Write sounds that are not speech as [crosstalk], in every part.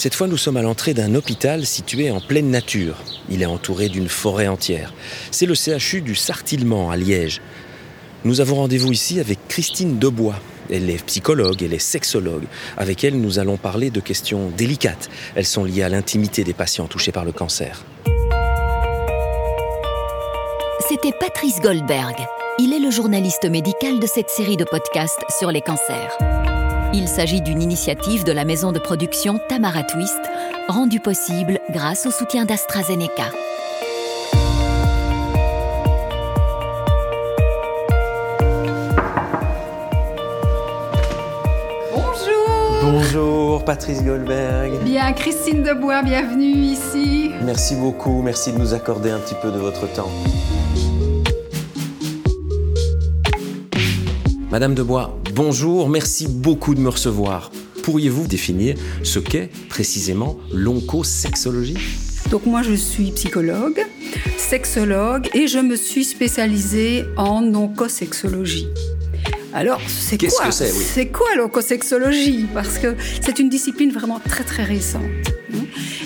Cette fois, nous sommes à l'entrée d'un hôpital situé en pleine nature. Il est entouré d'une forêt entière. C'est le CHU du Sartillement à Liège. Nous avons rendez-vous ici avec Christine Debois. Elle est psychologue, elle est sexologue. Avec elle, nous allons parler de questions délicates. Elles sont liées à l'intimité des patients touchés par le cancer. C'était Patrice Goldberg. Il est le journaliste médical de cette série de podcasts sur les cancers. Il s'agit d'une initiative de la maison de production Tamara Twist, rendue possible grâce au soutien d'AstraZeneca. Bonjour Bonjour Patrice Goldberg. Bien, Christine Debois, bienvenue ici. Merci beaucoup, merci de nous accorder un petit peu de votre temps. Madame Debois, bonjour, merci beaucoup de me recevoir. Pourriez-vous définir ce qu'est précisément l'oncosexologie? Donc moi je suis psychologue, sexologue et je me suis spécialisée en oncosexologie. Alors, c'est quoi c'est, oui? Quoi l'oncosexologie? Parce que c'est une discipline vraiment très très récente.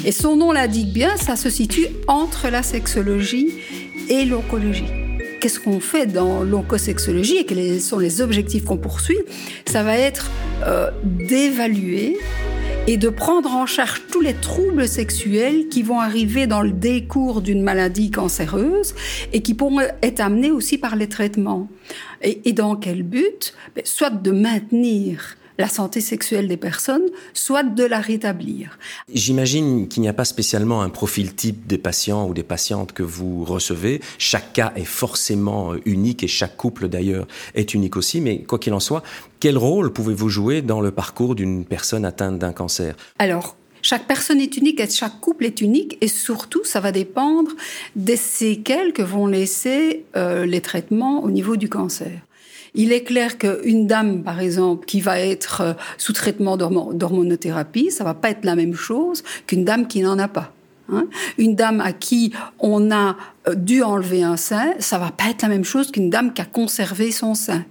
Et son nom l'indique bien, ça se situe entre la sexologie et l'oncologie. Qu'est-ce qu'on fait dans l'oncosexologie et quels sont les objectifs qu'on poursuit Ça va être euh, d'évaluer et de prendre en charge tous les troubles sexuels qui vont arriver dans le décours d'une maladie cancéreuse et qui pourront être amenés aussi par les traitements. Et, dans quel but? Ben, Soit de maintenir la santé sexuelle des personnes, soit de la rétablir. J'imagine qu'il n'y a pas spécialement un profil type des patients ou des patientes que vous recevez. Chaque cas est forcément euh, unique et chaque couple d'ailleurs est unique aussi. Mais quoi qu'il en soit, quel rôle pouvez-vous jouer dans le parcours d'une personne atteinte d'un cancer? Alors, chaque personne est unique et chaque couple est unique et surtout, ça va dépendre des séquelles que vont laisser euh, les traitements au niveau du cancer. Il est clair qu'une dame, par exemple, qui va être euh, sous traitement d'hormo- d'hormonothérapie, ça va pas être la même chose qu'une dame qui n'en a pas. hein. Une dame à qui on a euh, dû enlever un sein, ça va pas être la même chose qu'une dame qui a conservé son sein.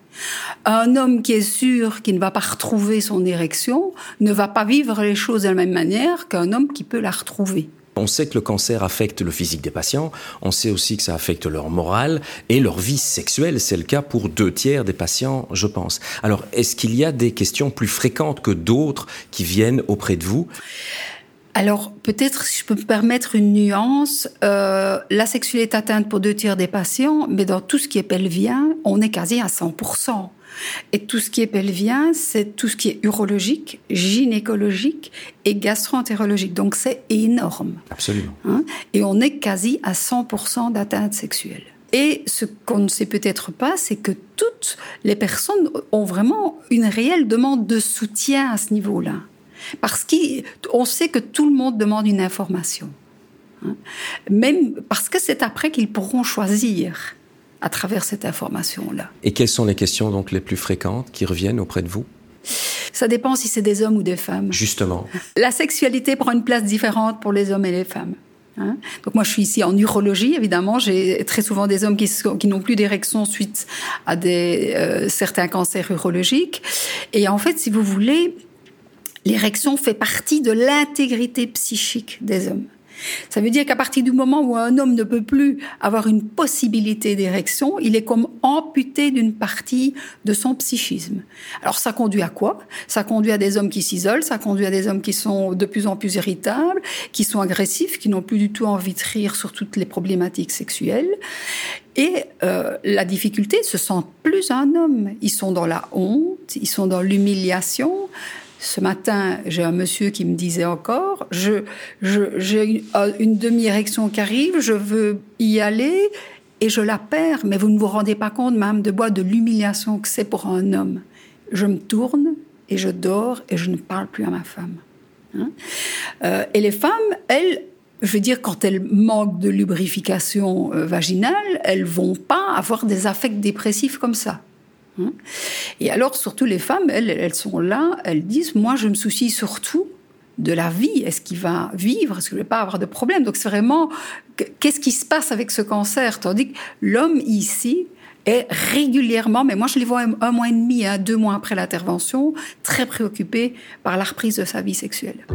Un homme qui est sûr qu'il ne va pas retrouver son érection ne va pas vivre les choses de la même manière qu'un homme qui peut la retrouver. On sait que le cancer affecte le physique des patients, on sait aussi que ça affecte leur morale et leur vie sexuelle, c'est le cas pour deux tiers des patients, je pense. Alors, est-ce qu'il y a des questions plus fréquentes que d'autres qui viennent auprès de vous? Alors, peut-être, si je peux me permettre une nuance, euh, la sexualité est atteinte pour deux tiers des patients, mais dans tout ce qui est pelvien, on est quasi à 100%. Et tout ce qui est pelvien, c'est tout ce qui est urologique, gynécologique et gastro-entérologique. Donc, c'est énorme. Absolument. hein, et on est quasi à 100% d'atteinte sexuelle. Et ce qu'on ne sait peut-être pas, c'est que toutes les personnes ont vraiment une réelle demande de soutien à ce niveau-là. Parce qu'on sait que tout le monde demande une information. hein? Même parce que c'est après qu'ils pourront choisir à travers cette information-là. Et quelles sont les questions donc les plus fréquentes qui reviennent auprès de vous? Ça dépend si c'est des hommes ou des femmes. Justement. [laughs] La sexualité prend une place différente pour les hommes et les femmes. hein. Donc moi, je suis ici en urologie, évidemment. J'ai très souvent des hommes qui, n'ont plus d'érection suite à des, euh, certains cancers urologiques. Et en fait, si vous voulez, l'érection fait partie de l'intégrité psychique des hommes. Ça veut dire qu'à partir du moment où un homme ne peut plus avoir une possibilité d'érection, il est comme amputé d'une partie de son psychisme. Alors ça conduit à quoi? Ça conduit à des hommes qui s'isolent, ça conduit à des hommes qui sont de plus en plus irritables, qui sont agressifs, qui n'ont plus du tout envie de rire sur toutes les problématiques sexuelles. Et euh, la difficulté, ce sont plus un homme. Ils sont dans la honte, ils sont dans l'humiliation. Ce matin, j'ai un monsieur qui me disait encore, je, j'ai une, euh, une demi-érection qui arrive, je veux y aller et je la perds. Mais vous ne vous rendez pas compte, Madame de Bois, de l'humiliation que c'est pour un homme. Je me tourne et je dors et je ne parle plus à ma femme. Hein Euh, et les femmes, elles, je veux dire, quand elles manquent de lubrification euh, vaginale, elles vont pas avoir des affects dépressifs comme ça. Hein et alors, surtout les femmes, elles, elles sont là, elles disent, moi, je me soucie surtout de la vie. Est-ce qu'il va vivre? Est-ce qu'il ne va pas avoir de problème Donc c'est vraiment qu'est-ce qui se passe avec ce cancer? Tandis que l'homme ici est régulièrement, mais moi je les vois un, mois et demi, hein, deux mois après l'intervention, très préoccupé par la reprise de sa vie sexuelle.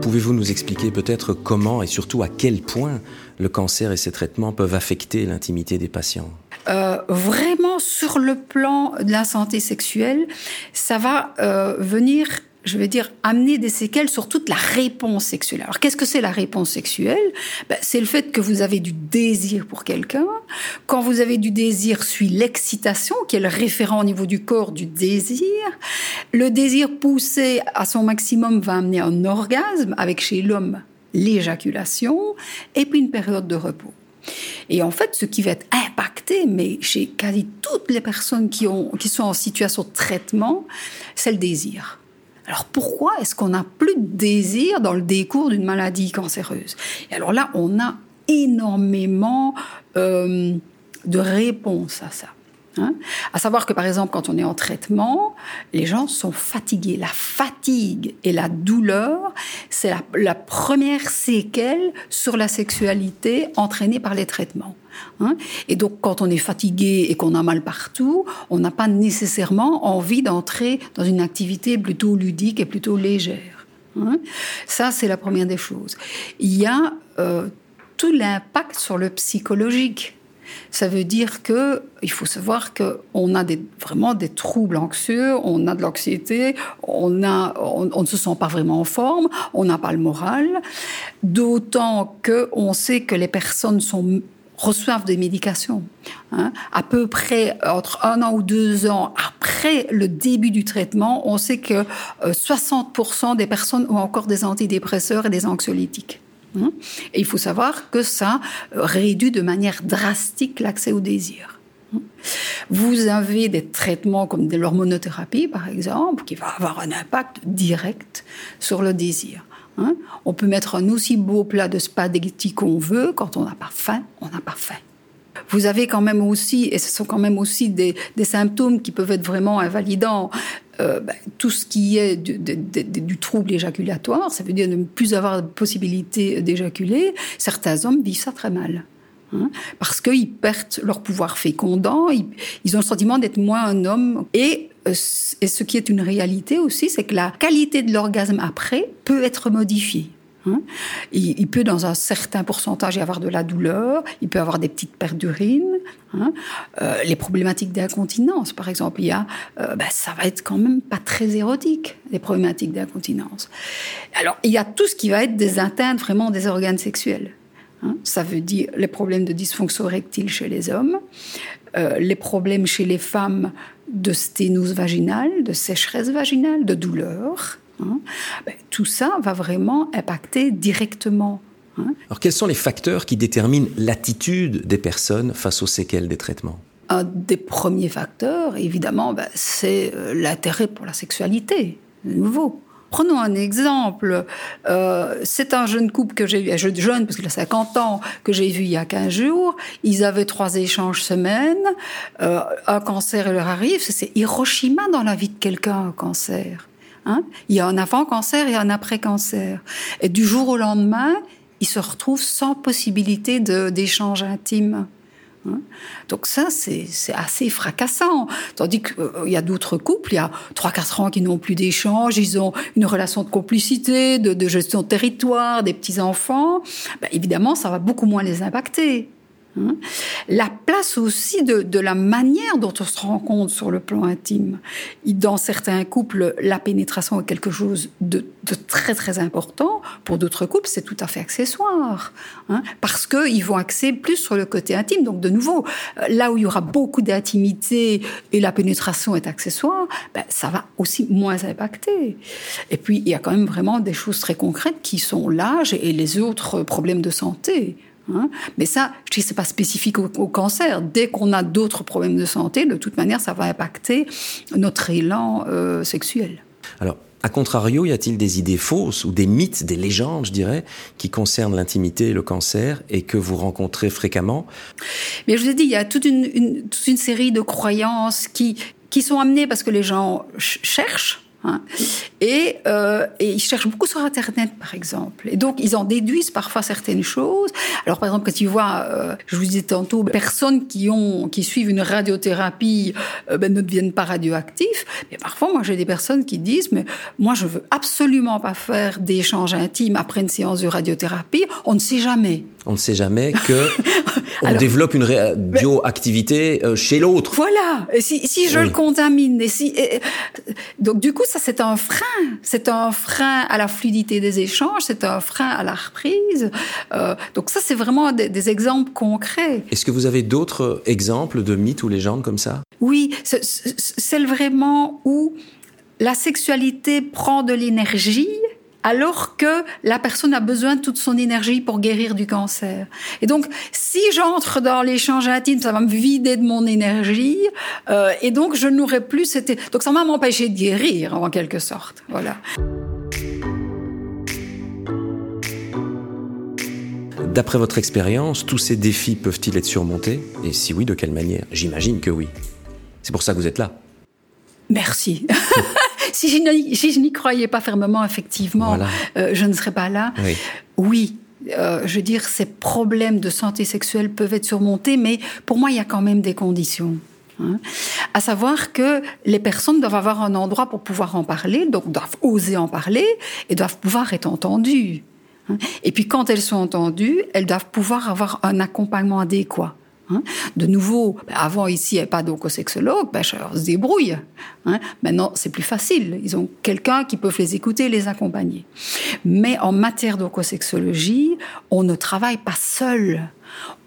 Pouvez-vous nous expliquer peut-être comment et surtout à quel point le cancer et ses traitements peuvent affecter l'intimité des patients euh, Vraiment, sur le plan de la santé sexuelle, ça va euh, venir je veux dire, amener des séquelles sur toute la réponse sexuelle. Alors, qu'est-ce que c'est la réponse sexuelle? Ben, C'est le fait que vous avez du désir pour quelqu'un. Quand vous avez du désir, suit l'excitation, qui est le référent au niveau du corps du désir. Le désir poussé à son maximum va amener un orgasme, avec chez l'homme l'éjaculation, et puis une période de repos. Et en fait, ce qui va être impacté, mais chez quasi toutes les personnes qui, ont, qui sont en situation de traitement, c'est le désir. Alors pourquoi est-ce qu'on n'a plus de désir dans le décours d'une maladie cancéreuse? Et alors là, on a énormément euh, de réponses à ça. Hein à savoir que par exemple, quand on est en traitement, les gens sont fatigués. La fatigue et la douleur, c'est la, première séquelle sur la sexualité entraînée par les traitements. Hein et donc, quand on est fatigué et qu'on a mal partout, on n'a pas nécessairement envie d'entrer dans une activité plutôt ludique et plutôt légère. Hein Ça, c'est la première des choses. Il y a euh, tout l'impact sur le psychologique. Ça veut dire que il faut savoir que on a vraiment des troubles anxieux, on a de l'anxiété, on ne se sent pas vraiment en forme, on n'a pas le moral. D'autant que on sait que les personnes reçoivent des médications. Hein. À peu près entre un an ou deux ans après le début du traitement, on sait que 60% euh, des personnes ont encore des antidépresseurs et des anxiolytiques. Hein. Et il faut savoir que ça euh, réduit de manière drastique l'accès au désir. Hein. Vous avez des traitements comme de l'hormonothérapie, par exemple, qui va avoir un impact direct sur le désir. Hein on peut mettre un aussi beau plat de spaghetti qu'on veut, quand on n'a pas faim, on n'a pas faim. Vous avez quand même aussi, et ce sont quand même aussi des, symptômes qui peuvent être vraiment invalidants, euh, ben, tout ce qui est du, trouble éjaculatoire, ça veut dire ne plus avoir de possibilité d'éjaculer. Certains hommes vivent ça très mal. Hein, parce qu'ils perdent leur pouvoir fécondant, ils, ont le sentiment d'être moins un homme. Et, euh, et ce qui est une réalité aussi, c'est que la qualité de l'orgasme après peut être modifiée. Hein. Il, peut, dans un certain pourcentage, y avoir de la douleur, il peut avoir des petites pertes d'urine. Hein. Euh, les problématiques d'incontinence, par exemple, il y a, euh, ben, ça va être quand même pas très érotique, les problématiques d'incontinence. Alors, il y a tout ce qui va être des atteintes vraiment des organes sexuels. Hein. Ça veut dire les problèmes de dysfonction rectile chez les hommes, euh, les problèmes chez les femmes de sténose vaginale, de sécheresse vaginale, de douleur. Hein. Ben, tout ça va vraiment impacter directement. Alors quels sont les facteurs qui déterminent l'attitude des personnes face aux séquelles des traitements? Un des premiers facteurs, évidemment, ben, c'est euh, l'intérêt pour la sexualité, de nouveau. Prenons un exemple. Euh, c'est un jeune couple que j'ai vu, jeune parce qu'il a 50 ans, que j'ai vu il y a 15 jours. Ils avaient trois échanges semaines. Euh, un cancer leur arrive. C'est Hiroshima dans la vie de quelqu'un, un cancer. Hein il y a un avant-cancer et un après-cancer. Et du jour au lendemain, ils se retrouvent sans possibilité d'échange intime. Hein. Donc ça, c'est assez fracassant. Tandis qu'il euh, y a d'autres couples, il y a 3-4 ans qui n'ont plus d'échange, ils ont une relation de complicité, de, gestion de territoire, des petits-enfants. Ben, évidemment, ça va beaucoup moins les impacter. Hein. La place aussi de, la manière dont on se rencontre sur le plan intime. Dans certains couples, la pénétration est quelque chose de, très très important. Pour d'autres couples, c'est tout à fait accessoire. Hein, parce qu'ils vont axer plus sur le côté intime. Donc de nouveau, euh, là où il y aura beaucoup d'intimité et la pénétration est accessoire, ben, ça va aussi moins impacter. Et puis, il y a quand même vraiment des choses très concrètes qui sont l'âge et les autres problèmes de santé. Hein. Mais ça, je dis, c'est pas spécifique au, cancer. Dès qu'on a d'autres problèmes de santé, de toute manière, ça va impacter notre élan euh, sexuel. Alors, a contrario, y a-t-il des idées fausses ou des mythes, des légendes, je dirais, qui concernent l'intimité et le cancer et que vous rencontrez fréquemment? Mais je vous ai dit, il y a toute une, toute une série de croyances qui, qui sont amenées parce que les gens cherchent Hein. Et, euh, et, ils cherchent beaucoup sur Internet, par exemple. Et donc, ils en déduisent parfois certaines choses. Alors, par exemple, quand ils voient, euh, je vous disais tantôt, personnes qui ont, qui suivent une radiothérapie euh, ben, ne deviennent pas radioactifs. Et parfois, moi, j'ai des personnes qui disent, mais moi, je veux absolument pas faire d'échanges intimes après une séance de radiothérapie. On ne sait jamais. On ne sait jamais que [laughs] on développe une bioactivité euh, chez l'autre. Voilà. Et si, si je le contamine, et si, donc du coup, ça c'est un frein. C'est un frein à la fluidité des échanges. C'est un frein à la reprise. Euh, donc ça, c'est vraiment des, des exemples concrets. Est-ce que vous avez d'autres exemples de mythes ou légendes comme ça? Oui, c'est vraiment où la sexualité prend de l'énergie alors que la personne a besoin de toute son énergie pour guérir du cancer. Et donc, si j'entre dans l'échange intime, ça va me vider de mon énergie, euh, et donc je n'aurai plus cette... Donc ça va m'empêcher de guérir, en quelque sorte. Voilà. D'après votre expérience, tous ces défis peuvent-ils être surmontés? Et si oui, de quelle manière? J'imagine que oui. C'est pour ça que vous êtes là. Merci. [laughs] [laughs] si je n'y croyais pas fermement, effectivement, euh, je ne serais pas là. Oui. Euh, je veux dire, ces problèmes de santé sexuelle peuvent être surmontés, mais pour moi, il y a quand même des conditions. Hein. À savoir que les personnes doivent avoir un endroit pour pouvoir en parler, donc doivent oser en parler et doivent pouvoir être entendues. Hein. Et puis quand elles sont entendues, elles doivent pouvoir avoir un accompagnement adéquat. Hein. De nouveau, ben, avant ici, il n'y avait pas d'oncosexologue, ben, on se débrouille. Hein. Maintenant, c'est plus facile. Ils ont quelqu'un qui peut les écouter, les accompagner. Mais en matière d'oncosexologie, on ne travaille pas seul.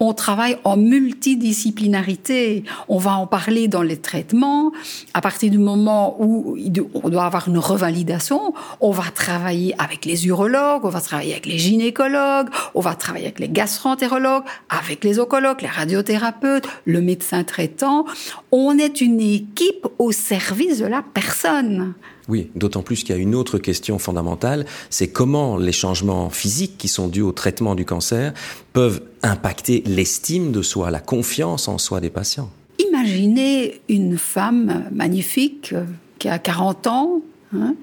On travaille en multidisciplinarité. On va en parler dans les traitements. À partir du moment où on doit avoir une revalidation, on va travailler avec les urologues, on va travailler avec les gynécologues, on va travailler avec les gastroentérologues, avec les oncologues, les radiothérapeutes, le médecin traitant. On est une équipe au service de la personne. Oui, d'autant plus qu'il y a une autre question fondamentale, c'est comment les changements physiques qui sont dus au traitement du cancer peuvent impacter l'estime de soi, la confiance en soi des patients. Imaginez une femme magnifique euh, qui a 40 ans hein,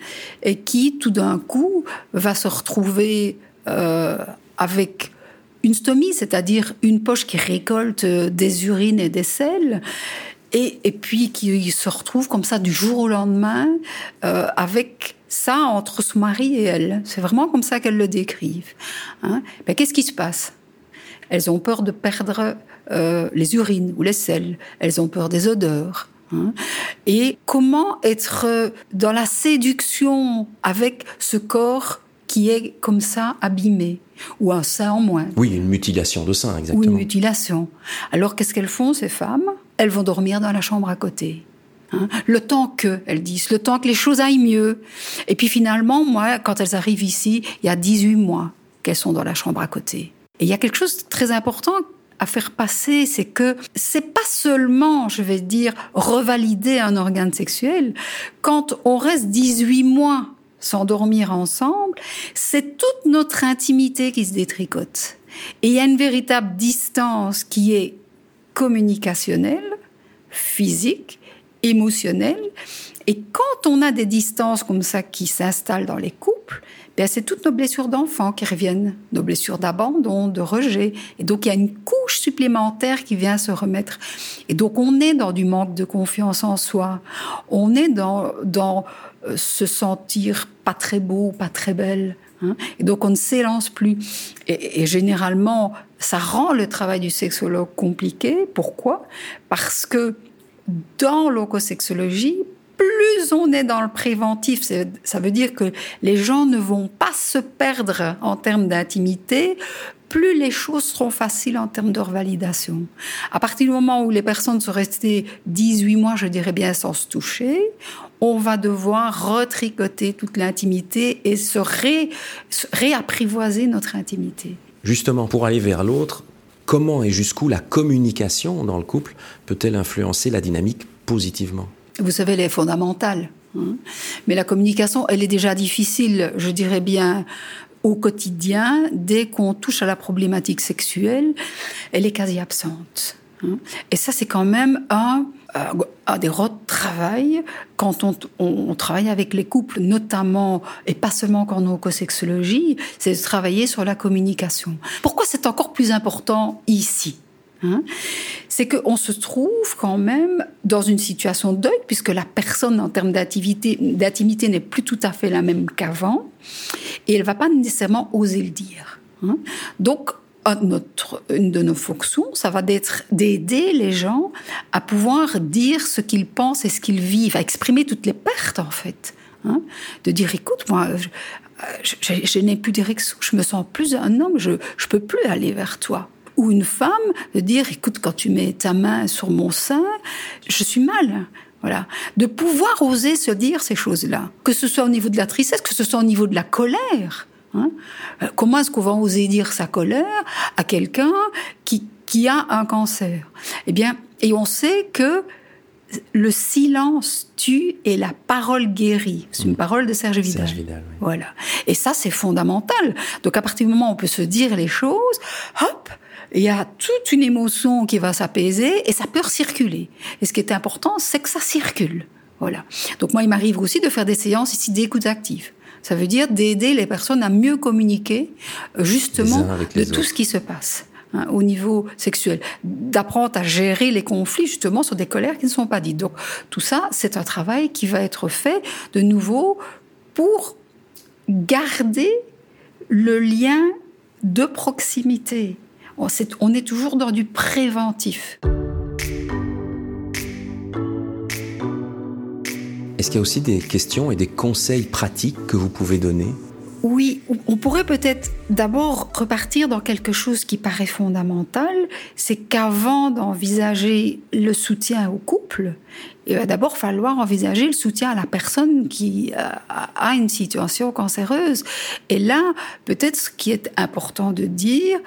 et qui tout d'un coup va se retrouver euh, avec une stomie, c'est-à-dire une poche qui récolte euh, des urines et des selles et, puis qui se retrouve comme ça du jour au lendemain euh, avec ça entre son mari et elle. C'est vraiment comme ça qu'elles le décrivent. Hein. Ben, Qu'est-ce qui se passe? Elles ont peur de perdre euh, les urines ou les selles. Elles ont peur des odeurs. Hein. Et comment être dans la séduction avec ce corps qui est comme ça abîmé ou un sein en moins? Oui, une mutilation de sein, exactement. Ou une mutilation. Alors qu'est-ce qu'elles font ces femmes? Elles vont dormir dans la chambre à côté. Hein. le temps que, elles disent, le temps que les choses aillent mieux. Et puis finalement, moi, quand elles arrivent ici, il y a 18 mois qu'elles sont dans la chambre à côté. Et il y a quelque chose de très important à faire passer, c'est que c'est pas seulement, je vais dire, revalider un organe sexuel. Quand on reste 18 mois sans dormir ensemble, c'est toute notre intimité qui se détricote. Et il y a une véritable distance qui est communicationnelle, physique, émotionnelle. Et quand on a des distances comme ça qui s'installent dans les couples, ben c'est toutes nos blessures d'enfants qui reviennent, nos blessures d'abandon, de rejet. Et donc il y a une couche supplémentaire qui vient se remettre. Et donc on est dans du manque de confiance en soi. On est dans, dans euh, se sentir pas très beau, pas très belle. Hein. Et donc on ne s'élance plus. Et, généralement, ça rend le travail du sexologue compliqué. Pourquoi? Parce que dans l'oncosexologie, plus on est dans le préventif, ça veut dire que les gens ne vont pas se perdre en termes d'intimité, plus les choses seront faciles en termes de revalidation. À partir du moment où les personnes sont restées 18 mois, je dirais bien, sans se toucher, on va devoir retricoter toute l'intimité et se, réapprivoiser notre intimité. Justement, pour aller vers l'autre, comment et jusqu'où la communication dans le couple peut-elle influencer la dynamique positivement? Vous savez, elle est fondamentale. Hein. Mais la communication, elle est déjà difficile, je dirais bien, au quotidien. Dès qu'on touche à la problématique sexuelle, elle est quasi absente. Hein. Et ça, c'est quand même un à des de travail quand on, travaille avec les couples, notamment, et pas seulement qu'en oncosexologie, c'est de travailler sur la communication. Pourquoi c'est encore plus important ici Hein, c'est qu'on se trouve quand même dans une situation de deuil, puisque la personne en termes d'intimité n'est plus tout à fait la même qu'avant, et elle ne va pas nécessairement oser le dire. Hein. Donc, notre, une de nos fonctions, ça va d'être d'aider les gens à pouvoir dire ce qu'ils pensent et ce qu'ils vivent, à exprimer toutes les pertes en fait. Hein. de dire, écoute, moi, je, je n'ai plus d'érection, je me sens plus un homme, je ne peux plus aller vers toi ou une femme de dire, écoute, quand tu mets ta main sur mon sein, je suis mal. Voilà. De pouvoir oser se dire ces choses-là. Que ce soit au niveau de la tristesse, que ce soit au niveau de la colère. Hein? Euh, comment est-ce qu'on va oser dire sa colère à quelqu'un qui, qui a un cancer? Eh bien, et on sait que le silence tue et la parole guérit. C'est une mm. parole de Serge Vidal. Serge Vidal Voilà. Et ça, c'est fondamental. Donc, à partir du moment où on peut se dire les choses, hop, il y a toute une émotion qui va s'apaiser et ça peut circuler. Et ce qui est important, c'est que ça circule. Voilà. Donc moi, il m'arrive aussi de faire des séances ici d'écoute active. Ça veut dire d'aider les personnes à mieux communiquer euh, justement de tout ce qui se passe. Hein, au niveau sexuel, d'apprendre à gérer les conflits justement sur des colères qui ne sont pas dites. Donc tout ça, c'est un travail qui va être fait de nouveau pour garder le lien de proximité on est toujours dans du préventif. Est-ce qu'il y a aussi des questions et des conseils pratiques que vous pouvez donner? Oui, on pourrait peut-être d'abord repartir dans quelque chose qui paraît fondamental, c'est qu'avant d'envisager le soutien au couple, il va d'abord falloir envisager le soutien à la personne qui euh, a une situation cancéreuse. Et là, peut-être ce qui est important de dire,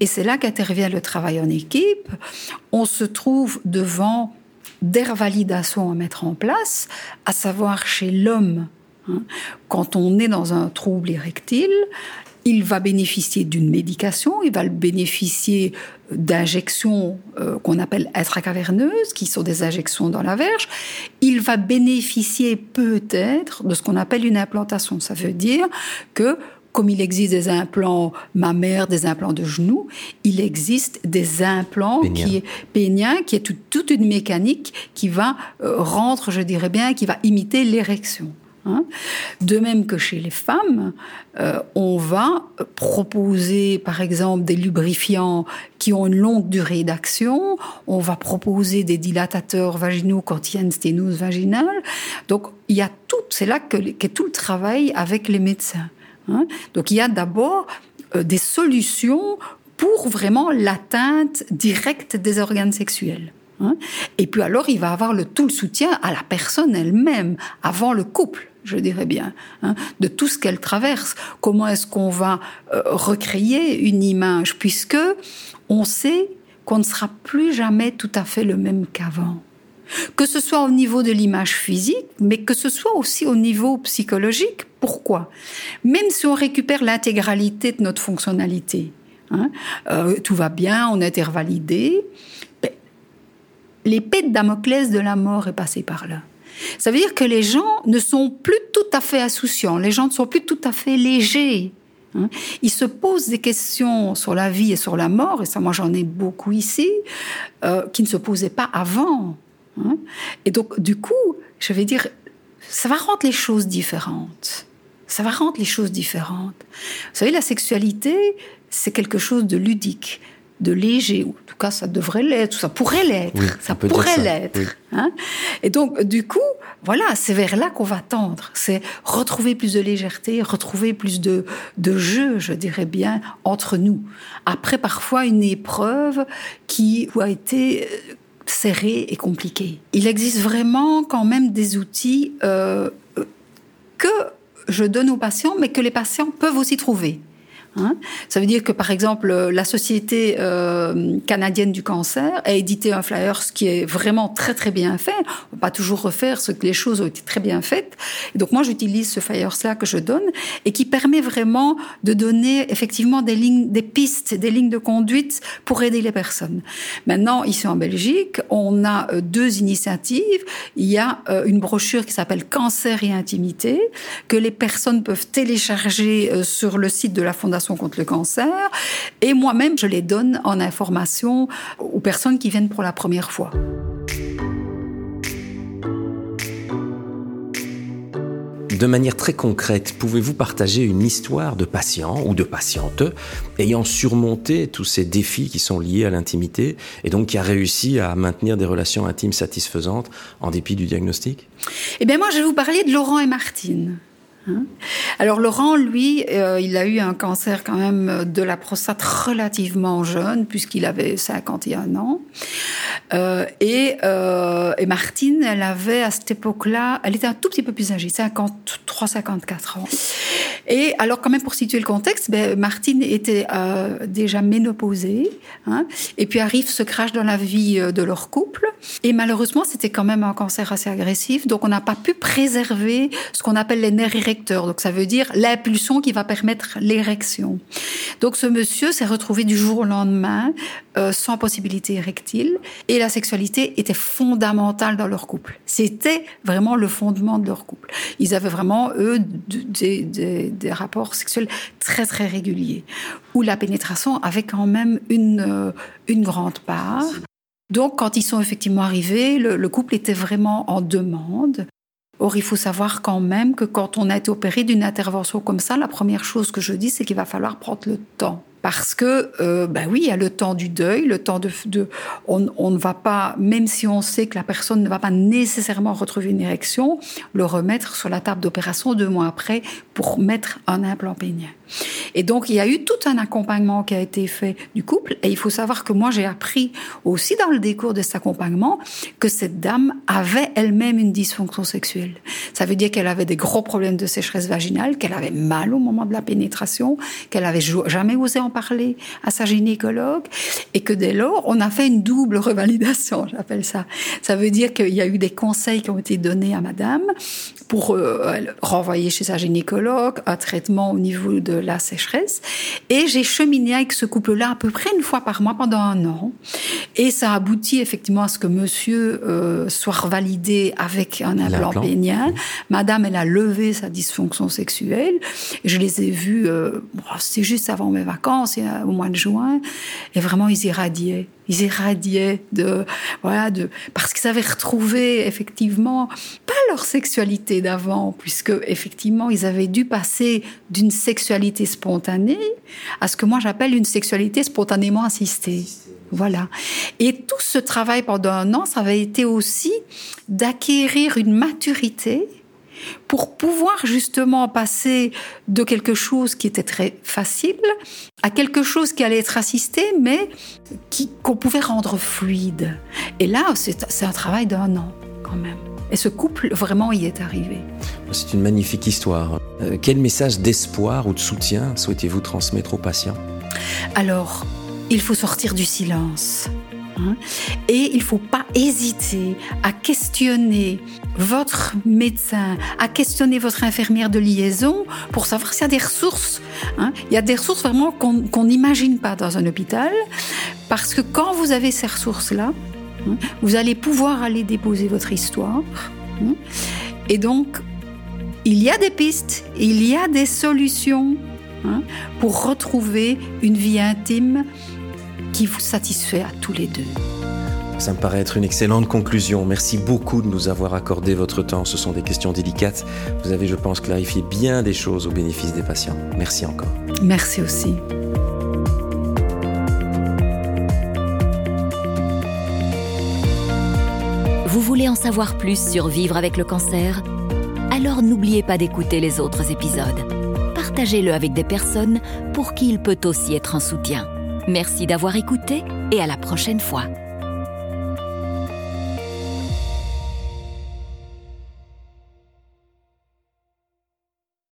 et c'est là qu'intervient le travail en équipe, on se trouve devant des revalidations à mettre en place, à savoir chez l'homme Hein. Quand on est dans un trouble érectile, il va bénéficier d'une médication, il va bénéficier d'injections euh, qu'on appelle intracaverneuses, qui sont des injections dans la verge. Il va bénéficier peut-être de ce qu'on appelle une implantation. Ça veut dire que comme il existe des implants mammaires, des implants de genoux, il existe des implants qui est péniens, qui est toute une mécanique qui va euh, rendre, je dirais bien, qui va imiter l'érection. Hein. de même que chez les femmes, euh, on va proposer par exemple des lubrifiants qui ont une longue durée d'action, on va proposer des dilatateurs vaginaux quand il y a une sténose vaginale. Donc il y a tout, c'est là que, qu'est tout le travail avec les médecins. Hein? Donc il y a d'abord euh, des solutions pour vraiment l'atteinte directe des organes sexuels. Hein? Et puis alors, il va avoir le, tout le soutien à la personne elle-même, avant le couple je dirais bien, hein, de tout ce qu'elle traverse. Comment est-ce qu'on va euh, recréer une image, puisque on sait qu'on ne sera plus jamais tout à fait le même qu'avant. Que ce soit au niveau de l'image physique, mais que ce soit aussi au niveau psychologique. Pourquoi? Même si on récupère l'intégralité de notre fonctionnalité, hein, euh, tout va bien, on a été ben, l'épée de Damoclès de la mort est passée par là. Ça veut dire que les gens ne sont plus tout à fait insouciants, les gens ne sont plus tout à fait légers. Hein. Ils se posent des questions sur la vie et sur la mort, et ça moi j'en ai beaucoup ici, euh, qui ne se posaient pas avant. Hein. Et donc du coup, je vais dire, ça va rendre les choses différentes. Ça va rendre les choses différentes. Vous savez, la sexualité, c'est quelque chose de ludique de léger, ou en tout cas ça devrait l'être, ça pourrait l'être, ça pourrait l'être. Hein et donc du coup, voilà, c'est vers là qu'on va tendre, c'est retrouver plus de légèreté, retrouver plus de, de jeu, je dirais bien, entre nous. Après parfois une épreuve qui a été serrée et compliquée. Il existe vraiment quand même des outils euh, que je donne aux patients, mais que les patients peuvent aussi trouver. Hein. Ça veut dire que, par exemple, la Société euh, canadienne du cancer a édité un flyer ce qui est vraiment très très bien fait. On peut pas toujours refaire ce que les choses ont été très bien faites. Donc moi, j'utilise ce flyer-là que je donne et qui permet vraiment de donner effectivement des lignes, des pistes, des lignes de conduite pour aider les personnes. Maintenant, ici en Belgique, on a euh, deux initiatives. Il y a euh, une brochure qui s'appelle Cancer et intimité que les personnes peuvent télécharger sur le site de la Fondation contre le cancer. Et moi-même, je les donne en information aux personnes qui viennent pour la première fois. De manière très concrète, pouvez-vous partager une histoire de patient ou de patiente ayant surmonté tous ces défis qui sont liés à l'intimité et donc qui a réussi à maintenir des relations intimes satisfaisantes en dépit du diagnostic? Eh bien moi, je vais vous parler de Laurent et Martine. Hein. Alors Laurent, lui, euh, il a eu un cancer quand même de la prostate relativement jeune, puisqu'il avait 51 ans. Euh, et, euh, et, Martine, elle avait à cette époque-là, elle était un tout petit peu plus âgée, 53, 54 ans. Et alors quand même pour situer le contexte, ben, Martine était déjà ménopausée, hein, et puis arrive ce crash dans la vie de leur couple. Et malheureusement, c'était quand même un cancer assez agressif, donc on n'a pas pu préserver ce qu'on appelle les nerfs donc ça veut dire l'impulsion qui va permettre l'érection. Donc ce monsieur s'est retrouvé du jour au lendemain euh, sans possibilité érectile et la sexualité était fondamentale dans leur couple. C'était vraiment le fondement de leur couple. Ils avaient vraiment, eux, des, des, rapports sexuels très très réguliers où la pénétration avait quand même une, euh, une grande part. Donc, quand ils sont effectivement arrivés, le, couple était vraiment en demande. Or, il faut savoir quand même que quand on a été opéré d'une intervention comme ça, la première chose que je dis, c'est qu'il va falloir prendre le temps parce que, euh, ben oui, il y a le temps du deuil, le temps de, on, ne va pas, même si on sait que la personne ne va pas nécessairement retrouver une érection, le remettre sur la table d'opération deux mois après pour mettre un implant pénien. Et donc, il y a eu tout un accompagnement qui a été fait du couple. Et il faut savoir que moi, j'ai appris aussi dans le décours de cet accompagnement que cette dame avait elle-même une dysfonction sexuelle. Ça veut dire qu'elle avait des gros problèmes de sécheresse vaginale, qu'elle avait mal au moment de la pénétration, qu'elle avait jamais osé en parler à sa gynécologue, et que dès lors, on a fait une double revalidation, [laughs] j'appelle ça. Ça veut dire qu'il y a eu des conseils qui ont été donnés à madame pour euh, renvoyer chez sa gynécologue, un traitement au niveau de la sécheresse. Et j'ai cheminé avec ce couple-là à peu près une fois par mois pendant un an. Et ça aboutit effectivement à ce que monsieur euh, soit revalidé avec un implant pénien. Madame, elle a levé sa dysfonction sexuelle. Je les ai vus, euh, c'était juste avant mes vacances, au mois de juin. Et vraiment, ils irradiaient ils irradiaient de voilà de parce qu'ils avaient retrouvé effectivement pas leur sexualité d'avant puisque effectivement ils avaient dû passer d'une sexualité spontanée à ce que moi j'appelle une sexualité spontanément assistée. Voilà. Et tout ce travail pendant un an, ça avait été aussi d'acquérir une maturité pour pouvoir justement passer de quelque chose qui était très facile à quelque chose qui allait être assisté, mais qu'on pouvait rendre fluide. Et là, c'est un travail d'un an quand même. Et ce couple vraiment y est arrivé. C'est une magnifique histoire. Euh, quel message d'espoir ou de soutien souhaitez-vous transmettre aux patients? Alors, il faut sortir du silence. Hein. Et il ne faut pas hésiter à questionner votre médecin, à questionner votre infirmière de liaison pour savoir s'il y a des ressources. Hein. Il y a des ressources vraiment qu'on n'imagine pas dans un hôpital, parce que quand vous avez ces ressources-là, hein, vous allez pouvoir aller déposer votre histoire. Et donc, il y a des pistes, il y a des solutions pour retrouver une vie intime qui vous satisfait à tous les deux. Ça me paraît être une excellente conclusion. Merci beaucoup de nous avoir accordé votre temps. Ce sont des questions délicates. Vous avez, je pense, clarifié bien des choses au bénéfice des patients. Merci encore. Merci aussi. Vous voulez en savoir plus sur vivre avec le cancer? Alors n'oubliez pas d'écouter les autres épisodes. Partagez-le avec des personnes pour qui il peut aussi être un soutien. Merci d'avoir écouté et à la prochaine fois.